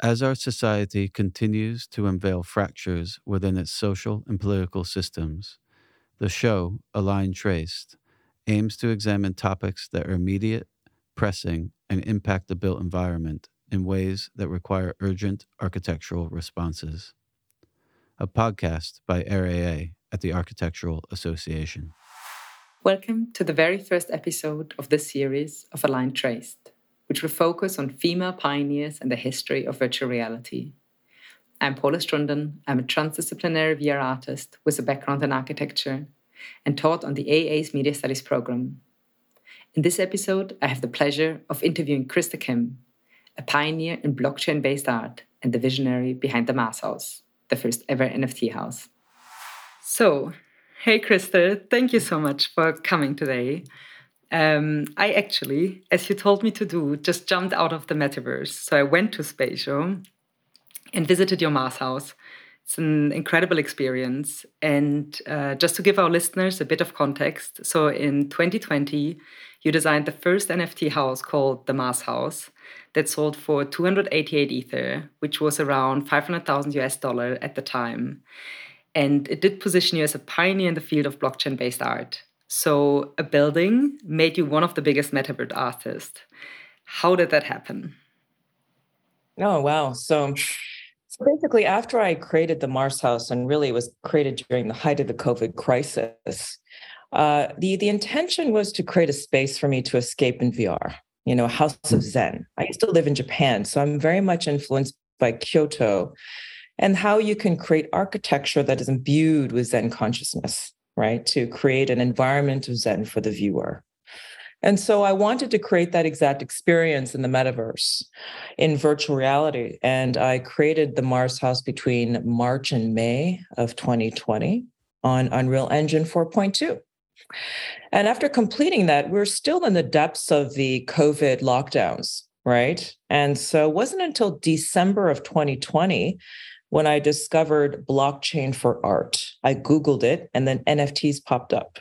As our society continues to unveil fractures within its social and political systems, the show, A Line Traced, aims to examine topics that are immediate, pressing, and impact the built environment in ways that require urgent architectural responses. A podcast by RAA at the Architectural Association. Welcome to the very first episode of this series of A Line Traced which will focus on female pioneers and the history of virtual reality. I'm Paula Strunden. I'm a transdisciplinary VR artist with a background in architecture and taught on the AA's Media Studies program. In this episode, I have the pleasure of interviewing Krista Kim, a pioneer in blockchain based art and the visionary behind the Mars House, the first ever NFT house. So, hey Krista, thank you so much for coming today. Um, I actually, as you told me to do, just jumped out of the metaverse. So I went to Spatial and visited your Mars house. It's an incredible experience. And uh, just to give our listeners a bit of context, so in 2020, you designed the first NFT house called the Mars House that sold for 288 Ether, which was around 500,000 US dollar at the time. And it did position you as a pioneer in the field of blockchain based art. So, a building made you one of the biggest metaverse artists. How did that happen? Oh, wow. So, so basically, after I created the Mars House, and really it was created during the height of the COVID crisis, uh, the, the intention was to create a space for me to escape in VR, you know, a house of Zen. I used to live in Japan, so I'm very much influenced by Kyoto and how you can create architecture that is imbued with Zen consciousness right? To create an environment of Zen for the viewer. And so I wanted to create that exact experience in the metaverse in virtual reality. And I created the Mars House between March and May of 2020 on Unreal Engine 4.2. And after completing that, we're still in the depths of the COVID lockdowns, right? And so it wasn't until December of 2020 when I discovered blockchain for art. I Googled it and then NFTs popped up.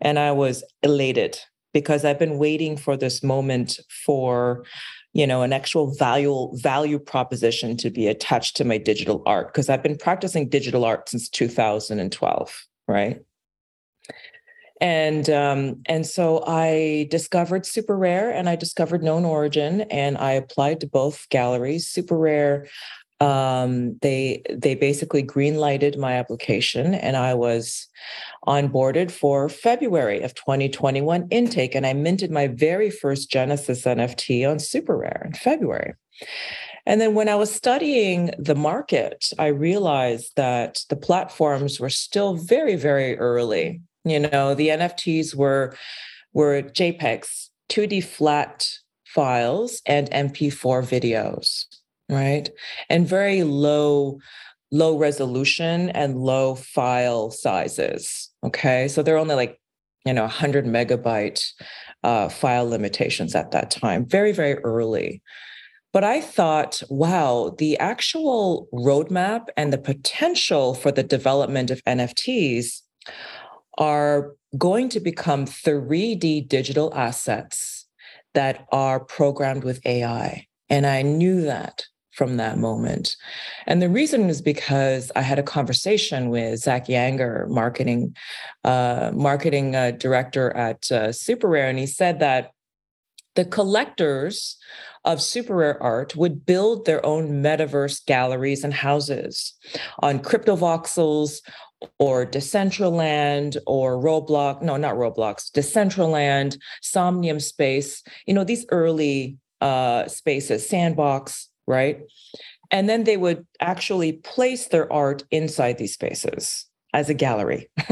And I was elated because I've been waiting for this moment for you know an actual value value proposition to be attached to my digital art because I've been practicing digital art since 2012 right and um, and so I discovered Super Rare and I discovered Known Origin and I applied to both galleries. Super Rare um, they they basically green lighted my application and I was onboarded for February of 2021 intake and I minted my very first Genesis NFT on Super Rare in February. And then when I was studying the market, I realized that the platforms were still very, very early. You know, the NFTs were were JPEGs, 2D flat files, and MP4 videos right? And very low low resolution and low file sizes. Okay. So they're only like, you know, 100 megabyte uh, file limitations at that time, very, very early. But I thought, wow, the actual roadmap and the potential for the development of NFTs are going to become 3D digital assets that are programmed with AI. And I knew that from that moment. And the reason is because I had a conversation with Zach Yanger, marketing uh, marketing uh, director at uh, Super Rare, and he said that the collectors of super rare art would build their own metaverse galleries and houses on cryptovoxels or Decentraland or Roblox, no, not Roblox, Decentraland, Somnium Space, you know, these early uh, spaces, Sandbox, right? And then they would actually place their art inside these spaces as a gallery.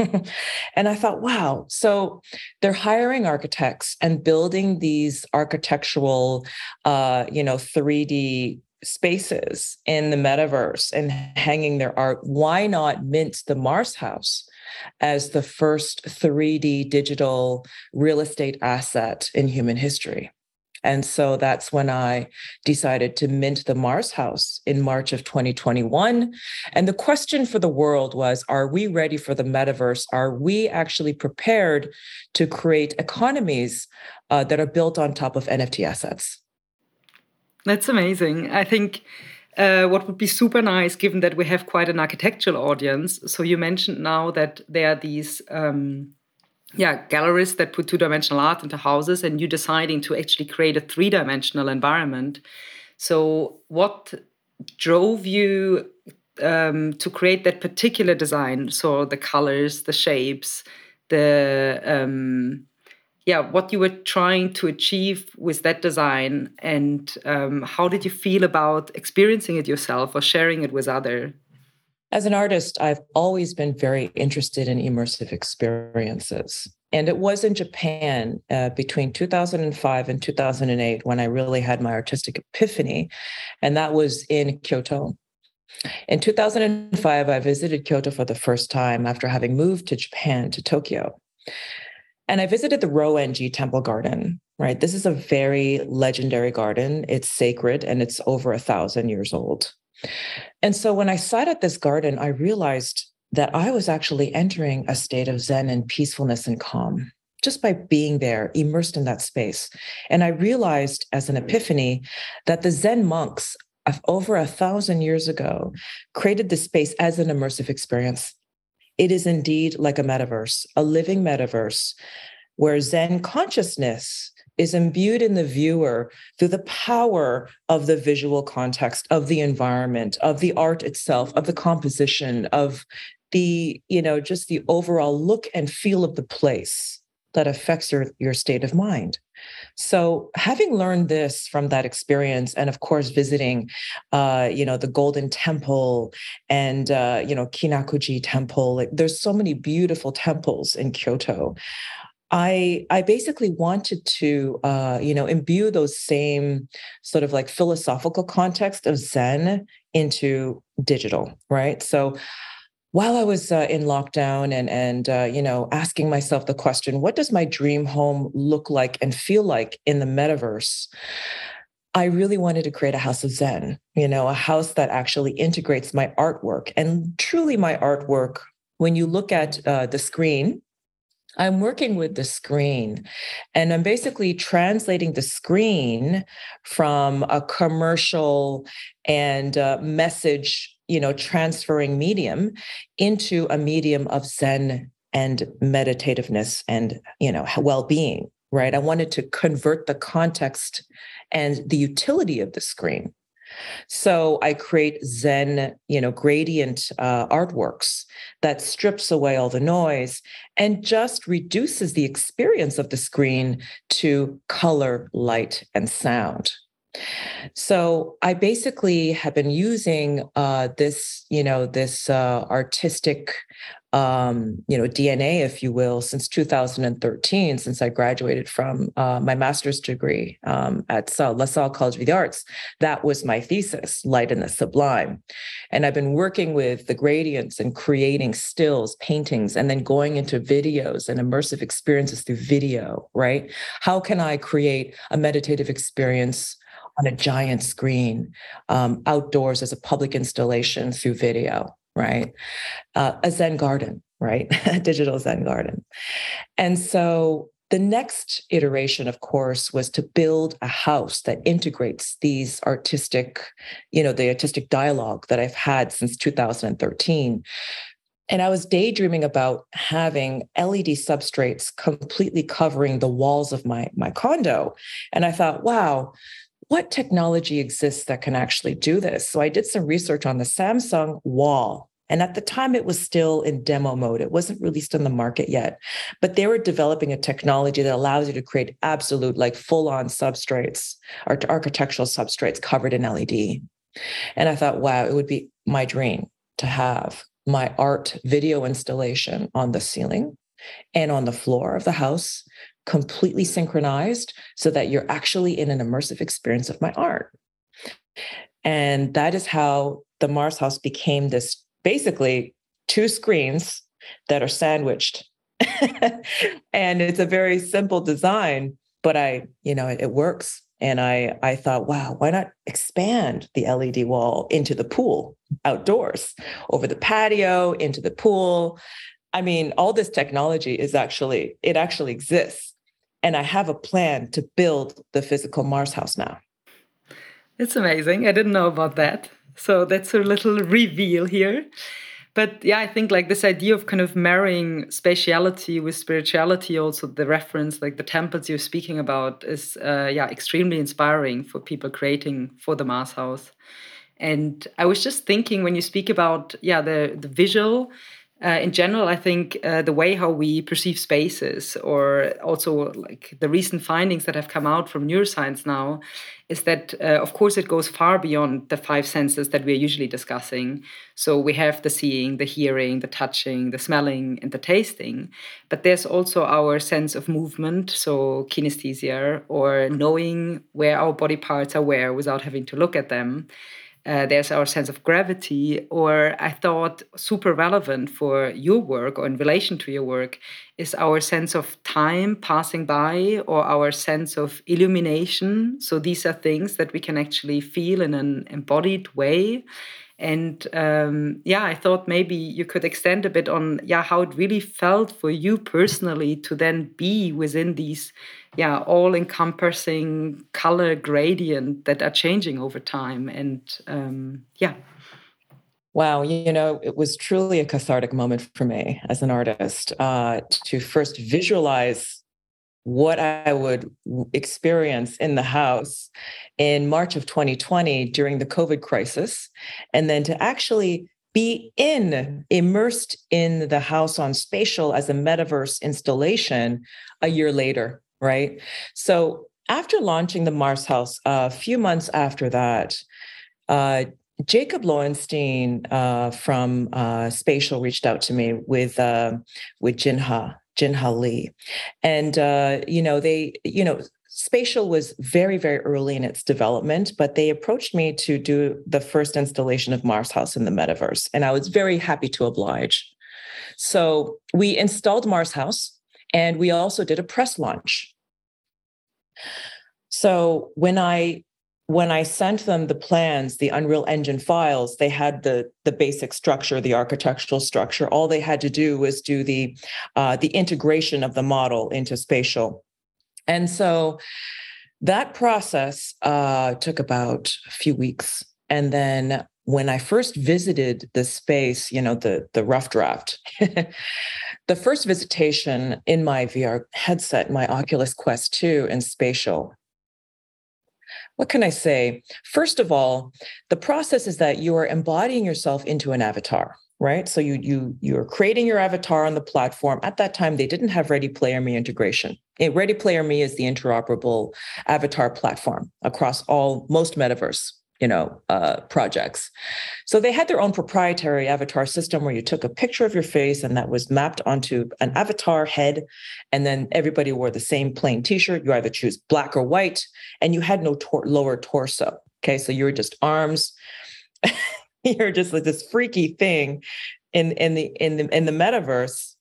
and I thought, wow, so they're hiring architects and building these architectural, uh, you know, 3D spaces in the metaverse and hanging their art. Why not mint the Mars House as the first 3D digital real estate asset in human history? And so that's when I decided to mint the Mars House in March of 2021. And the question for the world was Are we ready for the metaverse? Are we actually prepared to create economies uh, that are built on top of NFT assets? That's amazing. I think uh, what would be super nice, given that we have quite an architectural audience. So you mentioned now that there are these. Um, yeah, galleries that put two-dimensional art into houses, and you deciding to actually create a three-dimensional environment. So, what drove you um, to create that particular design? So, the colors, the shapes, the um, yeah, what you were trying to achieve with that design, and um, how did you feel about experiencing it yourself or sharing it with other? As an artist, I've always been very interested in immersive experiences. And it was in Japan uh, between 2005 and 2008 when I really had my artistic epiphany. And that was in Kyoto. In 2005, I visited Kyoto for the first time after having moved to Japan, to Tokyo. And I visited the Ryoanji Temple Garden, right? This is a very legendary garden. It's sacred and it's over a thousand years old. And so when I sat at this garden, I realized that I was actually entering a state of Zen and peacefulness and calm just by being there, immersed in that space. And I realized as an epiphany that the Zen monks of over a thousand years ago created this space as an immersive experience. It is indeed like a metaverse, a living metaverse where Zen consciousness is imbued in the viewer through the power of the visual context, of the environment, of the art itself, of the composition, of the, you know, just the overall look and feel of the place that affects your, your state of mind. So, having learned this from that experience, and of course, visiting, uh, you know, the Golden Temple and uh, you know Kinkakuji Temple, like, there's so many beautiful temples in Kyoto. I I basically wanted to uh, you know imbue those same sort of like philosophical context of Zen into digital, right? So while I was uh, in lockdown and and uh, you know asking myself the question, what does my dream home look like and feel like in the metaverse? I really wanted to create a house of Zen, you know, a house that actually integrates my artwork and truly my artwork. When you look at uh, the screen, I'm working with the screen and I'm basically translating the screen from a commercial and uh, message you know, transferring medium into a medium of Zen and meditativeness and, you know, well-being, right? I wanted to convert the context and the utility of the screen. So I create Zen, you know, gradient uh, artworks that strips away all the noise and just reduces the experience of the screen to color, light, and sound. So I basically have been using uh, this, you know, this uh, artistic, um, you know, DNA, if you will, since 2013, since I graduated from uh, my master's degree um, at La Salle College of the Arts. That was my thesis, Light in the Sublime. And I've been working with the gradients and creating stills, paintings, and then going into videos and immersive experiences through video, right? How can I create a meditative experience? On a giant screen um, outdoors as a public installation through video, right? Uh, a Zen garden, right? a digital Zen garden. And so the next iteration, of course, was to build a house that integrates these artistic, you know, the artistic dialogue that I've had since 2013 and I was daydreaming about having LED substrates completely covering the walls of my, my condo. And I thought, wow, what technology exists that can actually do this? So I did some research on the Samsung wall. And at the time, it was still in demo mode. It wasn't released on the market yet. But they were developing a technology that allows you to create absolute, like full on substrates, or architectural substrates covered in LED. And I thought, wow, it would be my dream to have my art video installation on the ceiling and on the floor of the house completely synchronized so that you're actually in an immersive experience of my art. And that is how the Mars House became this basically two screens that are sandwiched. and it's a very simple design, but I, you know, it, it works. And I, I thought, wow, why not expand the LED wall into the pool outdoors, over the patio, into the pool? I mean, all this technology is actually, it actually exists and I have a plan to build the physical Mars house now. It's amazing. I didn't know about that. So that's a little reveal here. But yeah, I think like this idea of kind of marrying spatiality with spirituality, also the reference, like the temples you're speaking about, is uh, yeah extremely inspiring for people creating for the Mars House. And I was just thinking when you speak about yeah the the visual uh, in general, I think uh, the way how we perceive spaces, or also like the recent findings that have come out from neuroscience now, is that uh, of course it goes far beyond the five senses that we're usually discussing. So we have the seeing, the hearing, the touching, the smelling, and the tasting. But there's also our sense of movement, so kinesthesia, or knowing where our body parts are where without having to look at them. Uh, there's our sense of gravity, or I thought super relevant for your work or in relation to your work is our sense of time passing by or our sense of illumination. So these are things that we can actually feel in an embodied way. And um, yeah, I thought maybe you could extend a bit on yeah how it really felt for you personally to then be within these yeah all encompassing color gradient that are changing over time. And um, yeah. Wow you know it was truly a cathartic moment for me as an artist uh, to first visualize what I would experience in the house in March of 2020 during the COVID crisis, and then to actually be in, immersed in the house on spatial as a metaverse installation a year later right? So after launching the Mars House, a few months after that, uh, Jacob Loewenstein uh, from uh, Spatial reached out to me with uh, with Jinha Jinha Lee, and uh, you know they you know Spatial was very very early in its development, but they approached me to do the first installation of Mars House in the metaverse, and I was very happy to oblige. So we installed Mars House, and we also did a press launch so when I when I sent them the plans, the Unreal Engine files, they had the the basic structure, the architectural structure. All they had to do was do the uh, the integration of the model into spatial, and so that process uh, took about a few weeks. And then when I first visited the space, you know, the the rough draft, the first visitation in my VR headset, my Oculus Quest 2 and spatial, what can I say? First of all, the process is that you are embodying yourself into an avatar, right? So you you you're creating your avatar on the platform. At that time, they didn't have Ready Player Me integration. Eh, Ready Player Me is the interoperable avatar platform across all most metaverse you know uh, projects. So they had their own proprietary avatar system where you took a picture of your face and that was mapped onto an avatar head. And then everybody wore the same plain t-shirt. You either choose black or white and you had no tor- lower torso. Okay? So you were just arms. You're just like this freaky thing in in the in the in the metaverse.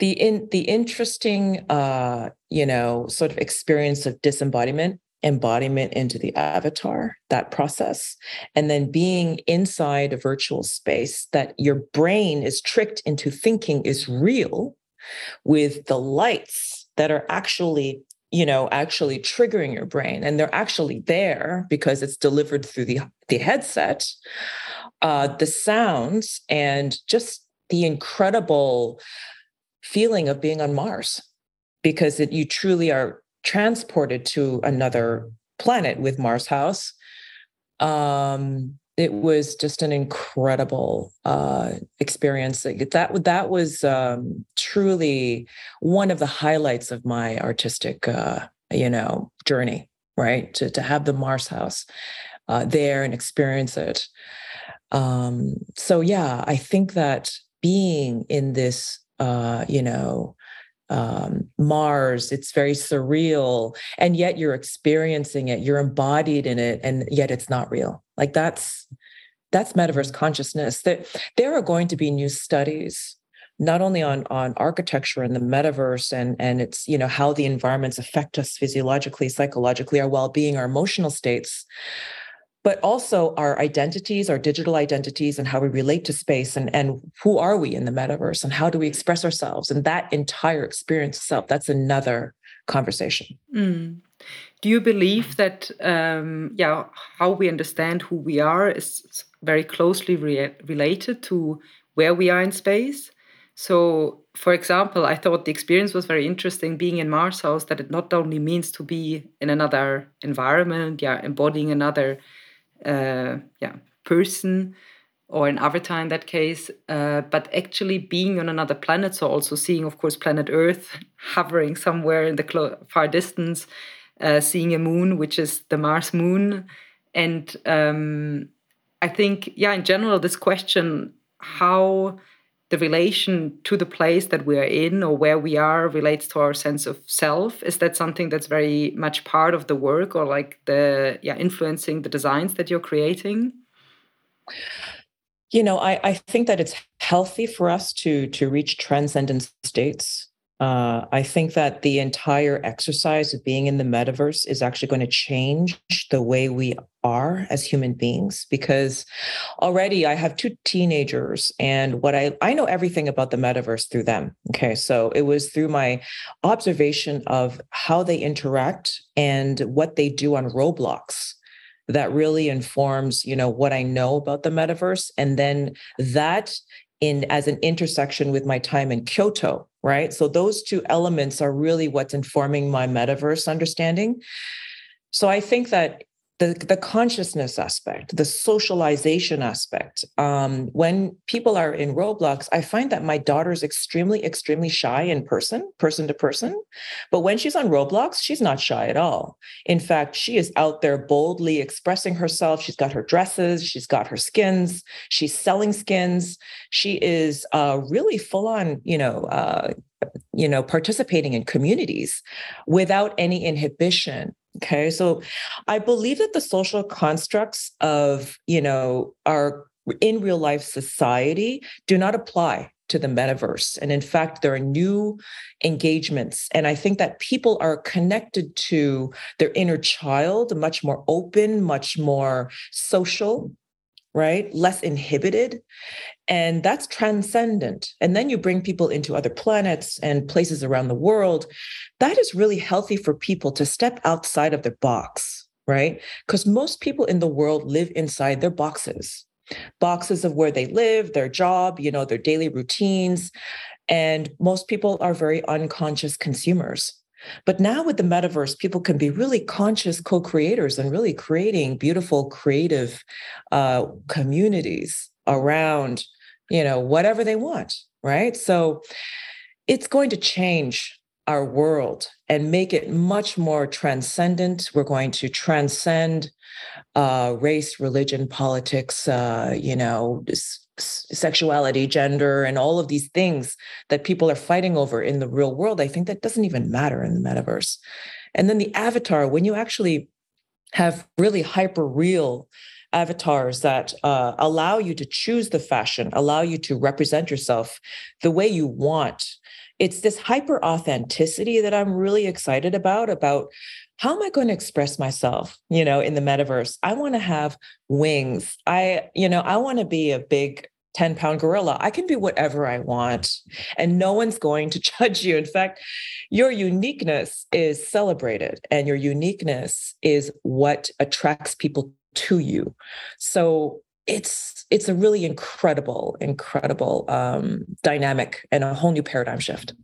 The in the interesting uh you know sort of experience of disembodiment embodiment into the avatar, that process, and then being inside a virtual space that your brain is tricked into thinking is real with the lights that are actually you know actually triggering your brain. And they're actually there because it's delivered through the the headset uh the sounds and just the incredible feeling of being on mars because it, you truly are transported to another planet with Mars House. Um, it was just an incredible uh, experience. That that was um, truly one of the highlights of my artistic, uh, you know, journey. Right to to have the Mars House uh, there and experience it. Um, so yeah, I think that being in this, uh, you know, um, Mars. It's very surreal. And yet you're experiencing it, you're embodied in it, and yet it's not real. Like that's that's metaverse consciousness. That there are going to be new studies not only on on architecture and the metaverse and and it's you know how the environments affect us physiologically psychologically our well-being our emotional states but also our identities, our digital identities, and how we relate to space, and, and who are we in the metaverse, and how do we express ourselves, and that entire experience itself. That's another conversation. Mm. Do you believe that, um, yeah, how we understand who we are is very closely re related to where we are in space? So, for example, I thought the experience was very interesting being in Mars House that it not only means to be in another environment, yeah, embodying another, uh, yeah, person or an avatar in that case, uh, but actually being on another planet. So, also seeing, of course, planet Earth hovering somewhere in the far distance, uh, seeing a moon, which is the Mars moon. And um, I think, yeah, in general, this question how the relation to the place that we are in or where we are relates to our sense of self. Is that something that's very much part of the work or like the yeah influencing the designs that you're creating? You know i i think that it's healthy for us to to reach transcendent states. Uh, I think that the entire exercise of being in the metaverse is actually going to change the way we are as human beings because already I have two teenagers and what I I know everything about the metaverse through them. Okay, so it was through my observation of how they interact and what they do on Roblox that really informs you know what i know about the metaverse and then that in as an intersection with my time in Kyoto, right? So those two elements are really what's informing my metaverse understanding. So I think that the, the consciousness aspect, the socialization aspect. Um, when people are in Roblox, I find that my daughter is extremely, extremely shy in person, person to person. But when she's on Roblox, she's not shy at all. In fact, she is out there boldly expressing herself. She's got her dresses, she's got her skins, she's selling skins. She is uh, really full on, you know, uh, you know, participating in communities without any inhibition Okay. So I believe that the social constructs of, you know, our in real life society do not apply to the metaverse. And in fact, there are new engagements. And I think that people are connected to their inner child, much more open, much more social, right? Less inhibited. And that's transcendent. And then you bring people into other planets and places around the world. That is really healthy for people to step outside of their box, right? Because most people in the world live inside their boxes boxes of where they live, their job, you know, their daily routines. And most people are very unconscious consumers. But now with the metaverse, people can be really conscious co creators and really creating beautiful, creative uh, communities around, you know, whatever they want, right? So it's going to change our world and make it much more transcendent. We're going to transcend uh, race, religion, politics, uh, you know, sexuality, gender, and all of these things that people are fighting over in the real world, I think that doesn't even matter in the metaverse. And then the avatar, when you actually have really hyper real avatars that uh, allow you to choose the fashion, allow you to represent yourself the way you want. It's this hyper authenticity that I'm really excited about, about how am I going to express myself, you know, in the metaverse? I want to have wings. I, you know, I want to be a big 10 pound gorilla. I can be whatever I want, and no one's going to judge you. In fact, your uniqueness is celebrated, and your uniqueness is what attracts people to you. So it's it's a really incredible, incredible um, dynamic and a whole new paradigm shift.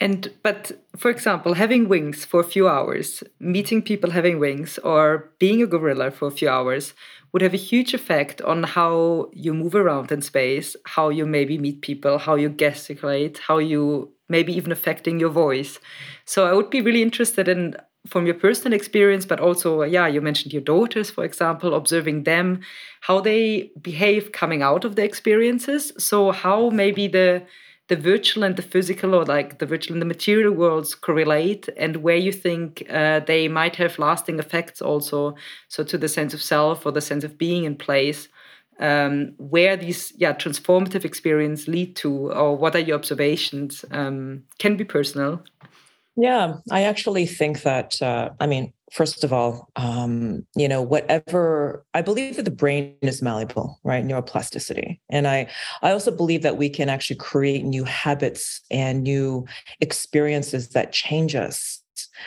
And but for example, having wings for a few hours, meeting people having wings, or being a gorilla for a few hours would have a huge effect on how you move around in space, how you maybe meet people, how you gesticulate, how you maybe even affecting your voice. So I would be really interested in from your personal experience, but also, yeah, you mentioned your daughters, for example, observing them, how they behave coming out of the experiences. So how maybe the the virtual and the physical or like the virtual and the material worlds correlate and where you think uh, they might have lasting effects also so to the sense of self or the sense of being in place um, where these yeah transformative experience lead to or what are your observations um, can be personal. Yeah i actually think that uh, i mean first of all, um, you know, whatever I believe that the brain is malleable, right? Neuroplasticity. And I I also believe that we can actually create new habits and new experiences that change us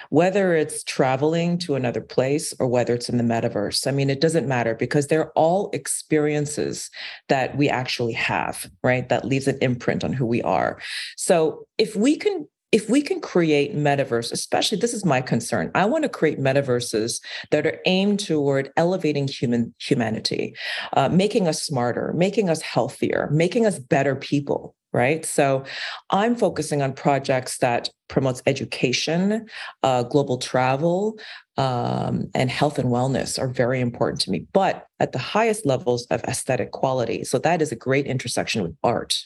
whether it's traveling to another place or whether it's in the metaverse. I mean, it doesn't matter because they're all experiences that we actually have, right? That leaves an imprint on who we are. So if we can if we can create metaverse, especially this is my concern, I want to create metaverses that are aimed toward elevating human humanity, uh, making us smarter, making us healthier, making us better people right? So i'm focusing on projects that promotes education uh, global travel um, and health and wellness are very important to me but at the highest levels of aesthetic quality. So that is a great intersection with art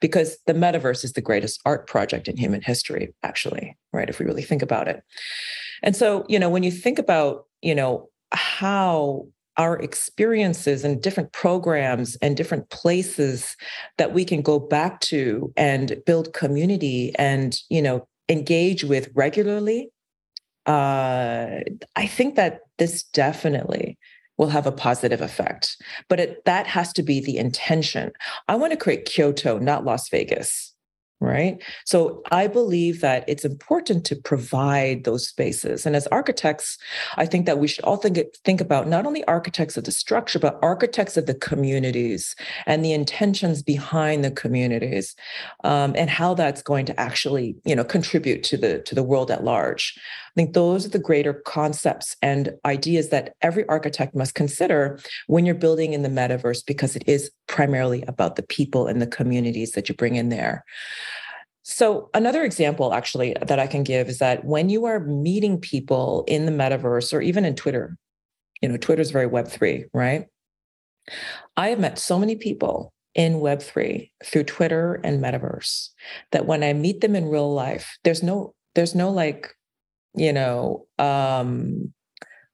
because the metaverse is the greatest art project in human history actually right if we really think about it. And so you know when you think about you know how our experiences and different programs and different places that we can go back to and build community and you know engage with regularly uh, i think that this definitely will have a positive effect but it, that has to be the intention. I want to create kyoto not las vegas right? So i believe that it's important to provide those spaces. And as architects i think that we should all think think about not only architects of the structure but architects of the communities and the intentions behind the communities um, and how that's going to actually you know contribute to the to the world at large think those are the greater concepts and ideas that every architect must consider when you're building in the metaverse because it is primarily about the people and the communities that you bring in there so, another example actually that I can give is that when you are meeting people in the metaverse or even in Twitter, you know, Twitter is very Web3, right? I have met so many people in Web3 through Twitter and metaverse that when I meet them in real life, there's no, there's no like, you know, um,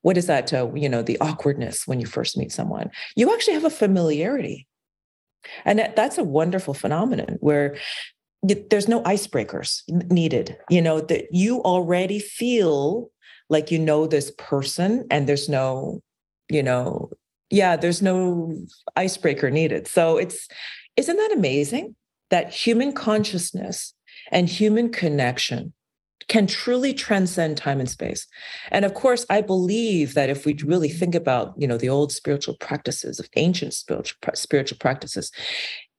what is that? Uh, you know, the awkwardness when you first meet someone. You actually have a familiarity. And that's a wonderful phenomenon where there's no icebreakers needed you know that you already feel like you know this person and there's no you know yeah there's no icebreaker needed so it's isn't that amazing that human consciousness and human connection can truly transcend time and space and of course i believe that if we really think about you know the old spiritual practices of ancient spiritual spiritual practices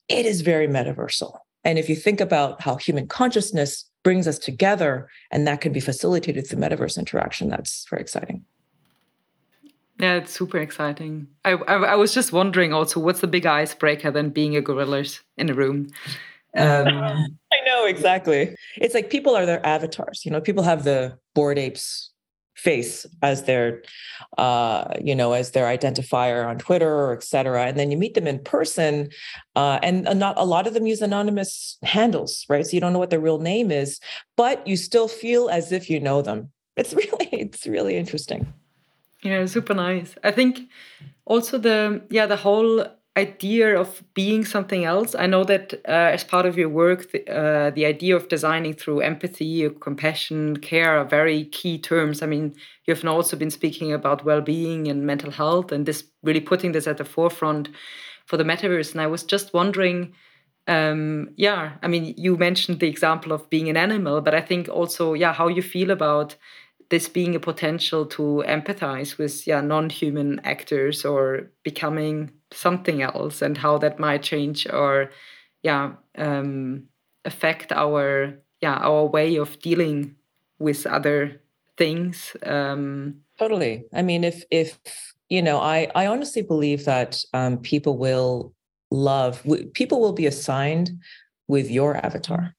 it is very metaversal and if you think about how human consciousness brings us together and that can be facilitated through metaverse interaction, that's very exciting. Yeah, it's super exciting. I, I, I was just wondering also, what's the big icebreaker than being a gorillas in a room? Um, I know exactly. It's like people are their avatars. You know, people have the bored apes face as their uh, you know as their identifier on twitter or et cetera and then you meet them in person uh, and not a lot of them use anonymous handles right so you don't know what their real name is but you still feel as if you know them it's really it's really interesting yeah super nice i think also the yeah the whole idea of being something else. I know that uh, as part of your work, the, uh, the idea of designing through empathy, compassion, care are very key terms. I mean, you've also been speaking about well being and mental health, and this really putting this at the forefront for the metaverse. And I was just wondering. Um, yeah, I mean, you mentioned the example of being an animal, but I think also, yeah, how you feel about this being a potential to empathize with yeah non-human actors or becoming something else and how that might change or yeah um, affect our yeah our way of dealing with other things um, totally. I mean if if you know i i honestly believe that um, people will love people will be assigned with your avatar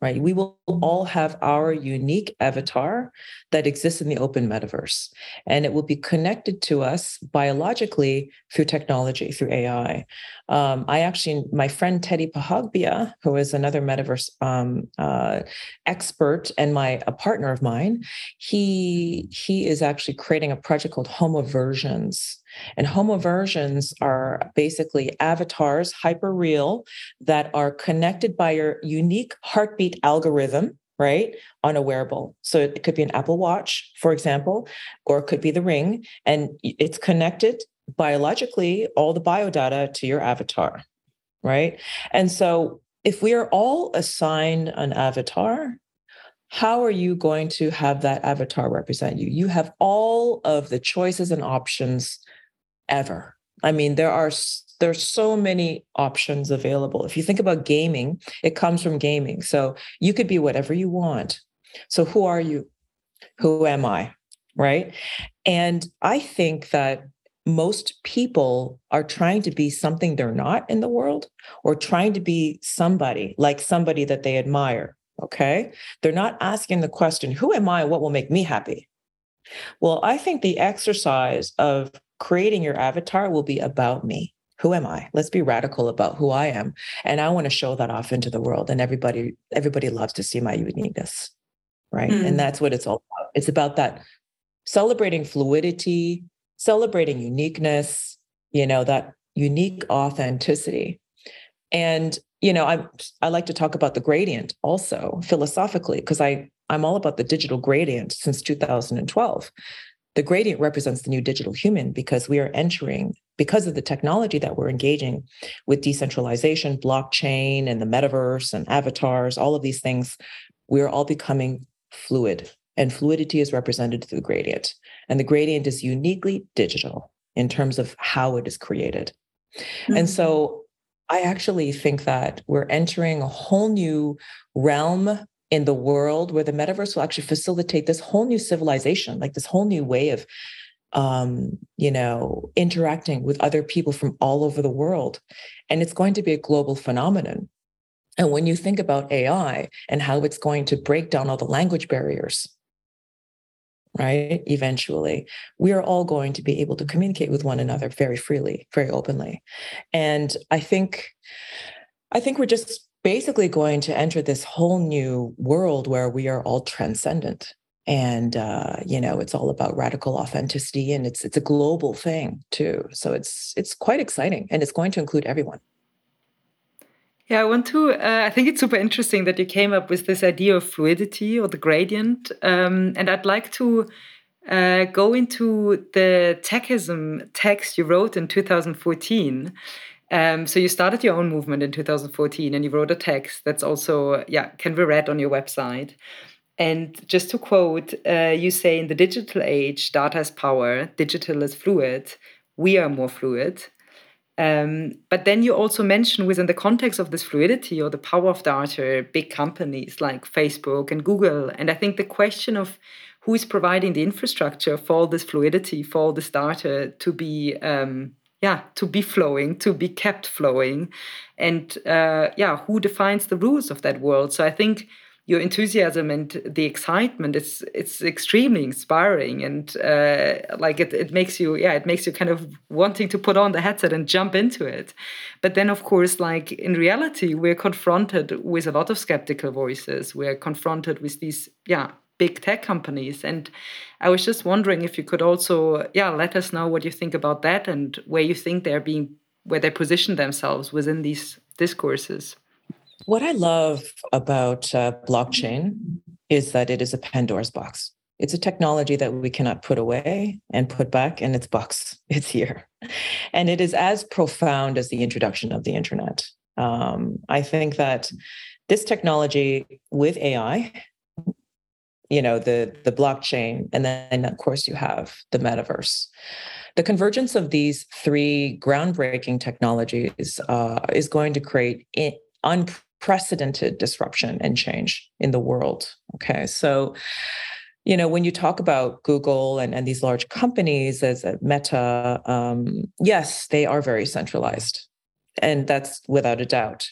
right? We will all have our unique avatar that exists in the open metaverse, and it will be connected to us biologically through technology, through AI. Um, I actually, my friend Teddy Pahagbia, who is another metaverse um, uh, expert and my a partner of mine, he he is actually creating a project called Homoversions. And homoversions are basically avatars, hyper real, that are connected by your unique heartbeat algorithm right? On a wearable. So it could be an Apple Watch, for example, or it could be the ring, and it's connected biologically, all the biodata to your avatar, right? And so if we are all assigned an avatar, how are you going to have that avatar represent you? You have all of the choices and options ever. I mean, there are there's so many options available. If you think about gaming, it comes from gaming. So you could be whatever you want. So who are you? Who am I? Right? And I think that most people are trying to be something they're not in the world or trying to be somebody like somebody that they admire Okay. They're not asking the question, who am I? What will make me happy? Well, I think the exercise of creating your avatar will be about me. Who am I? Let's be radical about who I am. And I want to show that off into the world. And everybody, everybody loves to see my uniqueness. Right. Mm. And that's what it's all about. It's about that celebrating fluidity, celebrating uniqueness, you know, that unique authenticity. And you know, I I like to talk about the gradient also philosophically because I I'm all about the digital gradient since 2012. The gradient represents the new digital human because we are entering because of the technology that we're engaging with decentralization, blockchain, and the metaverse and avatars, all of these things, we're all becoming fluid. And fluidity is represented through the gradient. And the gradient is uniquely digital in terms of how it is created. Mm-hmm. And so I actually think that we're entering a whole new realm in the world where the metaverse will actually facilitate this whole new civilization, like this whole new way of um, you know, interacting with other people from all over the world. And it's going to be a global phenomenon. And when you think about AI and how it's going to break down all the language barriers, right? Eventually, we are all going to be able to communicate with one another very freely, very openly. And I think, I think we're just basically going to enter this whole new world where we are all transcendent and uh, you know it's all about radical authenticity and it's it's a global thing too so it's it's quite exciting and it's going to include everyone yeah, I want to. Uh, I think it's super interesting that you came up with this idea of fluidity or the gradient. Um, and I'd like to uh, go into the techism text you wrote in 2014. Um, so you started your own movement in 2014 and you wrote a text that's also, yeah, can be read on your website. And just to quote, uh, you say in the digital age, data is power, digital is fluid, we are more fluid. Um, but then you also mention within the context of this fluidity or the power of data, big companies like Facebook and Google. And I think the question of who is providing the infrastructure for all this fluidity, for all this data to be, um, yeah, to be flowing, to be kept flowing, and uh, yeah, who defines the rules of that world? So I think your enthusiasm and the excitement it's it's extremely inspiring. And uh, like it, it makes you yeah it makes you kind of wanting to put on the headset and jump into it. But then of course like in reality we're confronted with a lot of skeptical voices. We're confronted with these yeah big tech companies and i was just wondering if you could also yeah let us know what you think about that and where you think they're being where they position themselves within these discourses what I love about uh, blockchain is that it is a Pandora's box. It's a technology that we cannot put away and put back in its box. It's here. And it is as profound as the introduction of the internet. Um, I think that this technology with AI, you know, the, the blockchain, and then of course you have the metaverse. The convergence of these three groundbreaking technologies uh, is going to create unprecedented disruption and change in the world. Okay. So, you know, when you talk about Google and, and these large companies as a Meta, um, yes, they are very centralized. And that's without a doubt.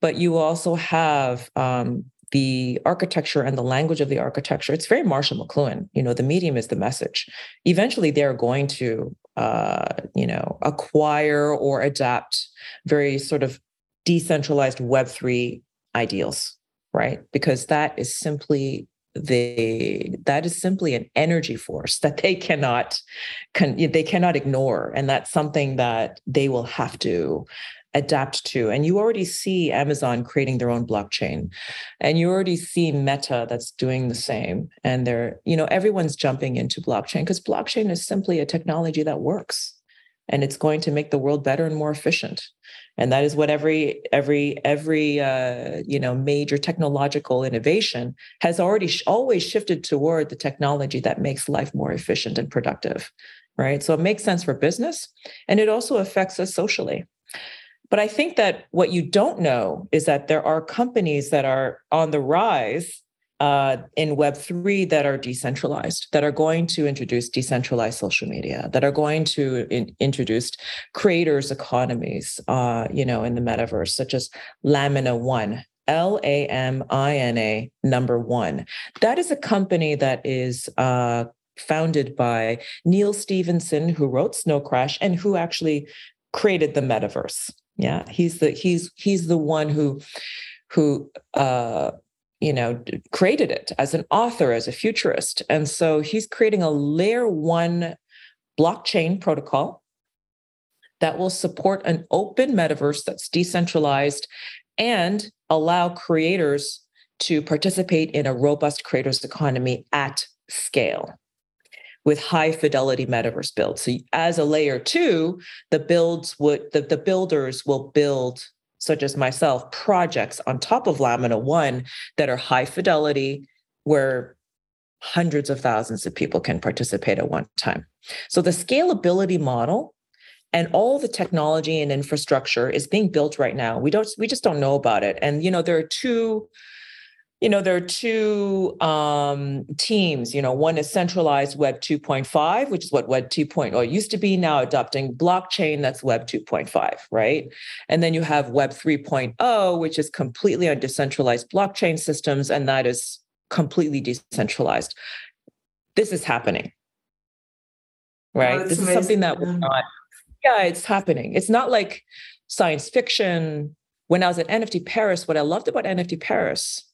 But you also have um, the architecture and the language of the architecture. It's very Marshall McLuhan. You know, the medium is the message. Eventually, they're going to, uh, you know, acquire or adapt very sort of decentralized Web3 ideals, right? Because that is simply the that is simply an energy force that they cannot can, they cannot ignore and that's something that they will have to adapt to. And you already see Amazon creating their own blockchain. And you already see Meta that's doing the same. And they're, you know, everyone's jumping into blockchain because blockchain is simply a technology that works and it's going to make the world better and more efficient and that is what every every every uh, you know major technological innovation has already sh- always shifted toward the technology that makes life more efficient and productive right so it makes sense for business and it also affects us socially but i think that what you don't know is that there are companies that are on the rise uh, in Web3 that are decentralized, that are going to introduce decentralized social media, that are going to in, introduce creators economies, uh, you know, in the metaverse, such as Lamina One, L A M I N A number one. That is a company that is uh, founded by Neal Stephenson, who wrote Snow Crash and who actually created the metaverse. Yeah, he's the he's he's the one who who uh, you know, created it as an author, as a futurist. And so he's creating a layer one blockchain protocol that will support an open metaverse that's decentralized and allow creators to participate in a robust creators economy at scale with high fidelity metaverse builds. So as a layer two, the builds would the, the builders will build such as myself, projects on top of Lamina One that are high fidelity, where hundreds of thousands of people can participate at one time. So the scalability model and all the technology and infrastructure is being built right now. We don't we just don't know about it. And you know, there are two you know there are two um, teams you know one is centralized web 2.5 which is what web 2.0 used to be now adopting blockchain that's web 2.5 right? And then you have web 3.0 which is completely on decentralized blockchain systems and that is completely decentralized. This is happening. Right? oh, this amazing. is something that we're not yeah it's happening. It's not like science fiction. When i was at nft paris what i loved about nft paris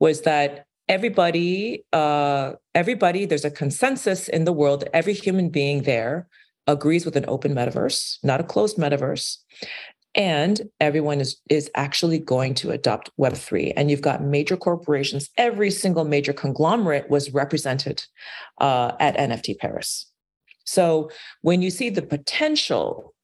was that everybody uh, everybody there's a consensus in the world every human being there agrees with an open metaverse not a closed metaverse. And everyone is is actually going to adopt web3 and you've got major corporations every single major conglomerate was represented uh, at nft paris. So when you see the potential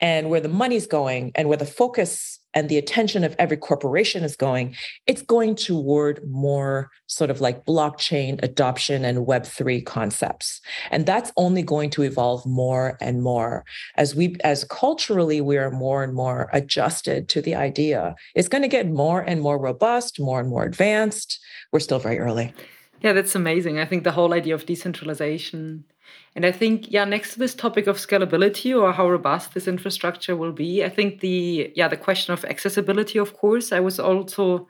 and where the money's going and where the focus and the attention of every corporation is going, it's going toward more sort of like blockchain adoption and Web3 concepts. And that's only going to evolve more and more as we, as culturally, we are more and more adjusted to the idea. It's going to get more and more robust, more and more advanced. We're still very early. Yeah, that's amazing. I think the whole idea of decentralization and I think, yeah, next to this topic of scalability or how robust this infrastructure will be, I think the yeah the question of accessibility, of course, I was also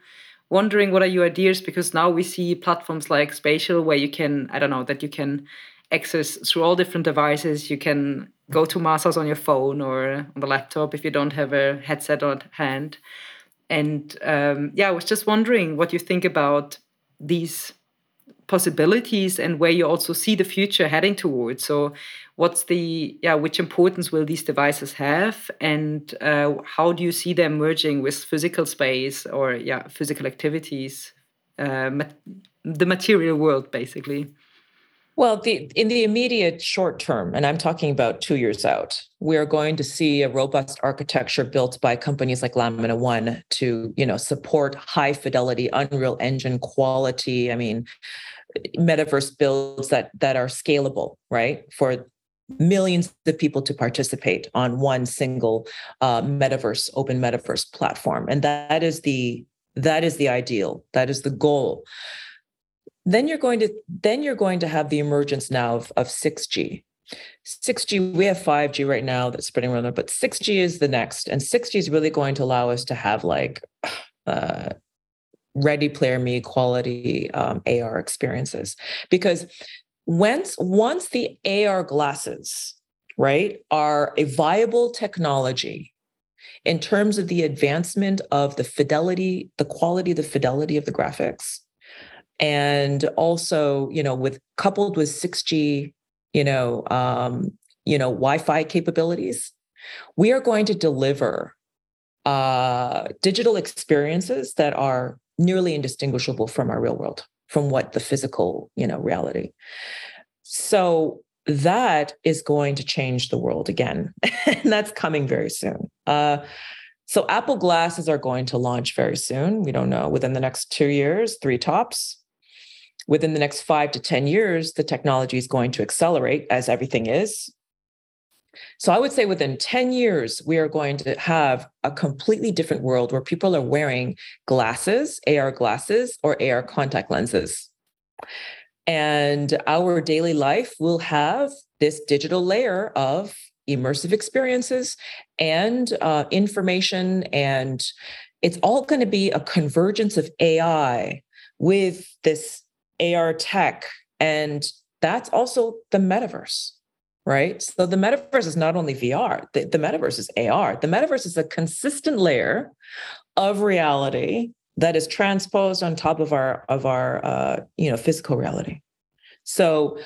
wondering what are your ideas because now we see platforms like Spatial where you can I don't know that you can access through all different devices. You can go to Mars House on your phone or on the laptop if you don't have a headset on hand. And um, yeah, I was just wondering what you think about these possibilities and where you also see the future heading towards. So, what's the yeah, which importance will these devices have, and uh, how do you see them merging with physical space or yeah, physical activities, uh, the material world, basically? Well, the, in the immediate short term, and I'm talking about two years out, we are going to see a robust architecture built by companies like Lamina One to, you know, support high fidelity Unreal Engine quality. I mean, metaverse builds that that are scalable, right? For millions of people to participate on one single uh, metaverse, open metaverse platform, and that is the that is the ideal. That is the goal. Then you're going to then you're going to have the emergence now of, of 6G. 6G, we have 5G right now that's spreading around but 6G is the next. And 6G is really going to allow us to have like uh, ready player me quality um, AR experiences. Because once once the AR glasses, right, are a viable technology in terms of the advancement of the fidelity, the quality, the fidelity of the graphics, and also, you know, with coupled with 6G, you know, um, you know, Wi-Fi capabilities, we are going to deliver uh, digital experiences that are nearly indistinguishable from our real world, from what the physical, you know, reality. So that is going to change the world again, and that's coming very soon. Uh, so Apple glasses are going to launch very soon. We don't know within the next two years, three tops. Within the next five to 10 years, the technology is going to accelerate as everything is. So I would say within 10 years, we are going to have a completely different world where people are wearing glasses, AR glasses, or AR contact lenses. And our daily life will have this digital layer of immersive experiences and uh, information. And it's all going to be a convergence of AI with this AR tech. And that's also the metaverse right? So the metaverse is not only VR, the, the metaverse is AR. The metaverse is a consistent layer of reality that is transposed on top of our of our uh, you know physical reality. So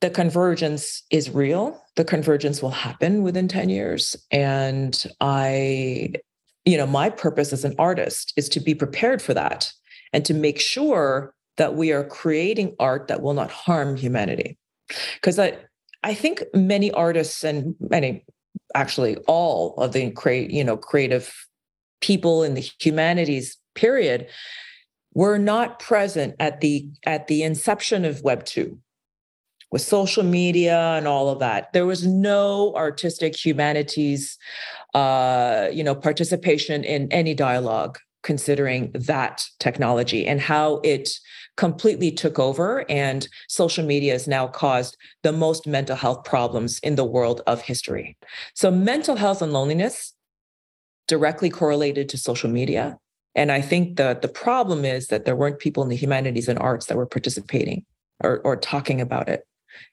the convergence is real. The convergence will happen within 10 years. And I, you know, my purpose as an artist is to be prepared for that and to make sure that we are creating art that will not harm humanity. Because I, I think many artists and many, actually all of the create, you know, creative people in the humanities period were not present at the at the inception of Web 2 with social media and all of that. There was no artistic humanities, uh, you know, participation in any dialogue considering that technology and how it completely took over and social media has now caused the most mental health problems in the world of history. So mental health and loneliness directly correlated to social media and i think the the problem is that there weren't people in the humanities and arts that were participating or, or talking about it.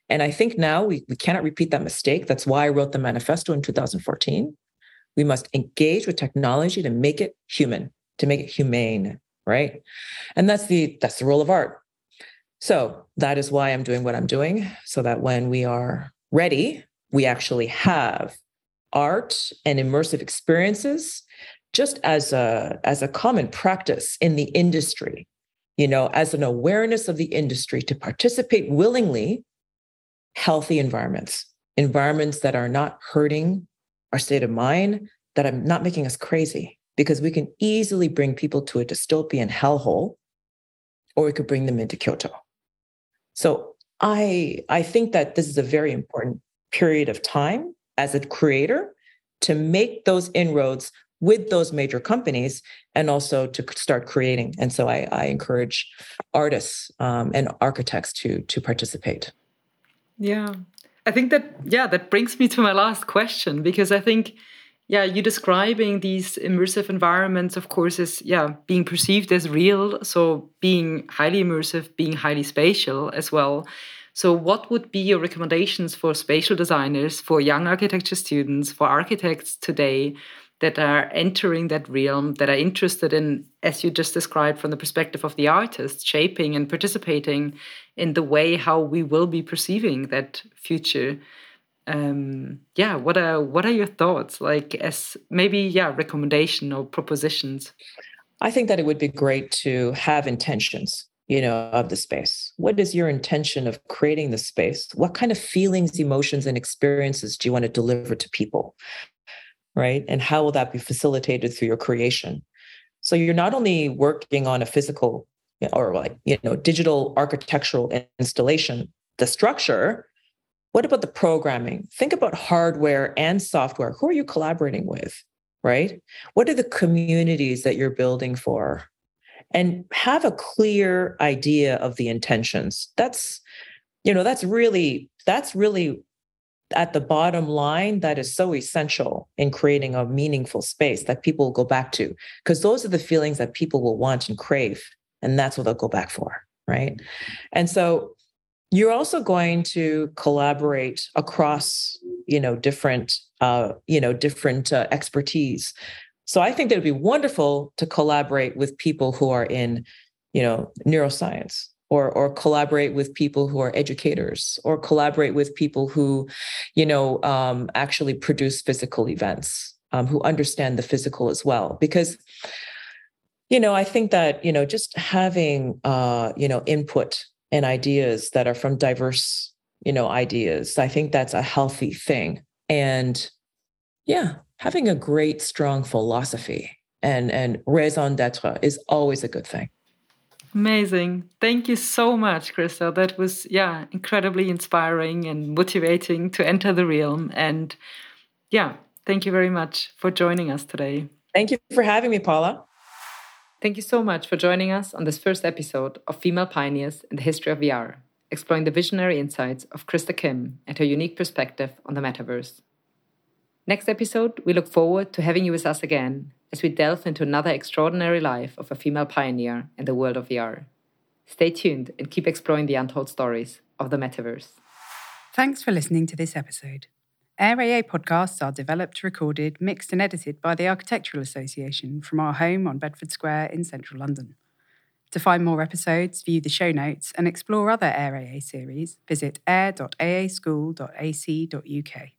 And i think now we, we cannot repeat that mistake. That's why i wrote the manifesto in 2014 we must engage with technology to make it human to make it humane right? And that's the that's the rule of art. So that is why i'm doing what i'm doing so that when we are ready we actually have art and immersive experiences just as a as a common practice in the industry you know as an awareness of the industry to participate willingly healthy environments environments that are not hurting our state of mind that are not making us crazy because we can easily bring people to a dystopian hellhole or we could bring them into Kyoto. So I I think that this is a very important period of time as a creator to make those inroads with those major companies and also to start creating. And so I, I encourage artists um, and architects to to participate. Yeah, I think that yeah that brings me to my last question because I think yeah you describing these immersive environments of course is yeah being perceived as real. So being highly immersive being highly spatial as well. So what would be your recommendations for spatial designers for young architecture students for architects today that are entering that realm that are interested in as you just described from the perspective of the artist shaping and participating in the way how we will be perceiving that future um yeah what are what are your thoughts? Like as maybe yeah recommendation or propositions. I think that it would be great to have intentions you know of the space. What is your intention of creating the space? What kind of feelings emotions and experiences do you want to deliver to people right? And how will that be facilitated through your creation? So you're not only working on a physical or like you know digital architectural installation the structure what about the programming? Think about hardware and software. Who are you collaborating with? Right? What are the communities that you're building for? And have a clear idea of the intentions. That's, you know, that's really, that's really at the bottom line that is so essential in creating a meaningful space that people will go back to because those are the feelings that people will want and crave and that's what they'll go back for right and so you're also going to collaborate across you know different uh, you know different uh, expertise so i think that would be wonderful to collaborate with people who are in you know neuroscience or or collaborate with people who are educators or collaborate with people who you know um, actually produce physical events um, who understand the physical as well. Because, you know, I think that, you know, just having, uh, you know, input and ideas that are from diverse, you know, ideas, I think that's a healthy thing. And yeah, having a great, strong philosophy and, and raison d'etre is always a good thing. Amazing. Thank you so much, Krista. That was, yeah, incredibly inspiring and motivating to enter the realm. And yeah, thank you very much for joining us today. Thank you for having me, Paula. Thank you so much for joining us on this first episode of Female Pioneers in the History of VR, exploring the visionary insights of Krista Kim and her unique perspective on the metaverse. Next episode, we look forward to having you with us again as we delve into another extraordinary life of a female pioneer in the world of VR. Stay tuned and keep exploring the untold stories of the metaverse. Thanks for listening to this episode. Air AA podcasts are developed, recorded, mixed, and edited by the Architectural Association from our home on Bedford Square in central London. To find more episodes, view the show notes, and explore other Air AA series, visit air.aaschool.ac.uk.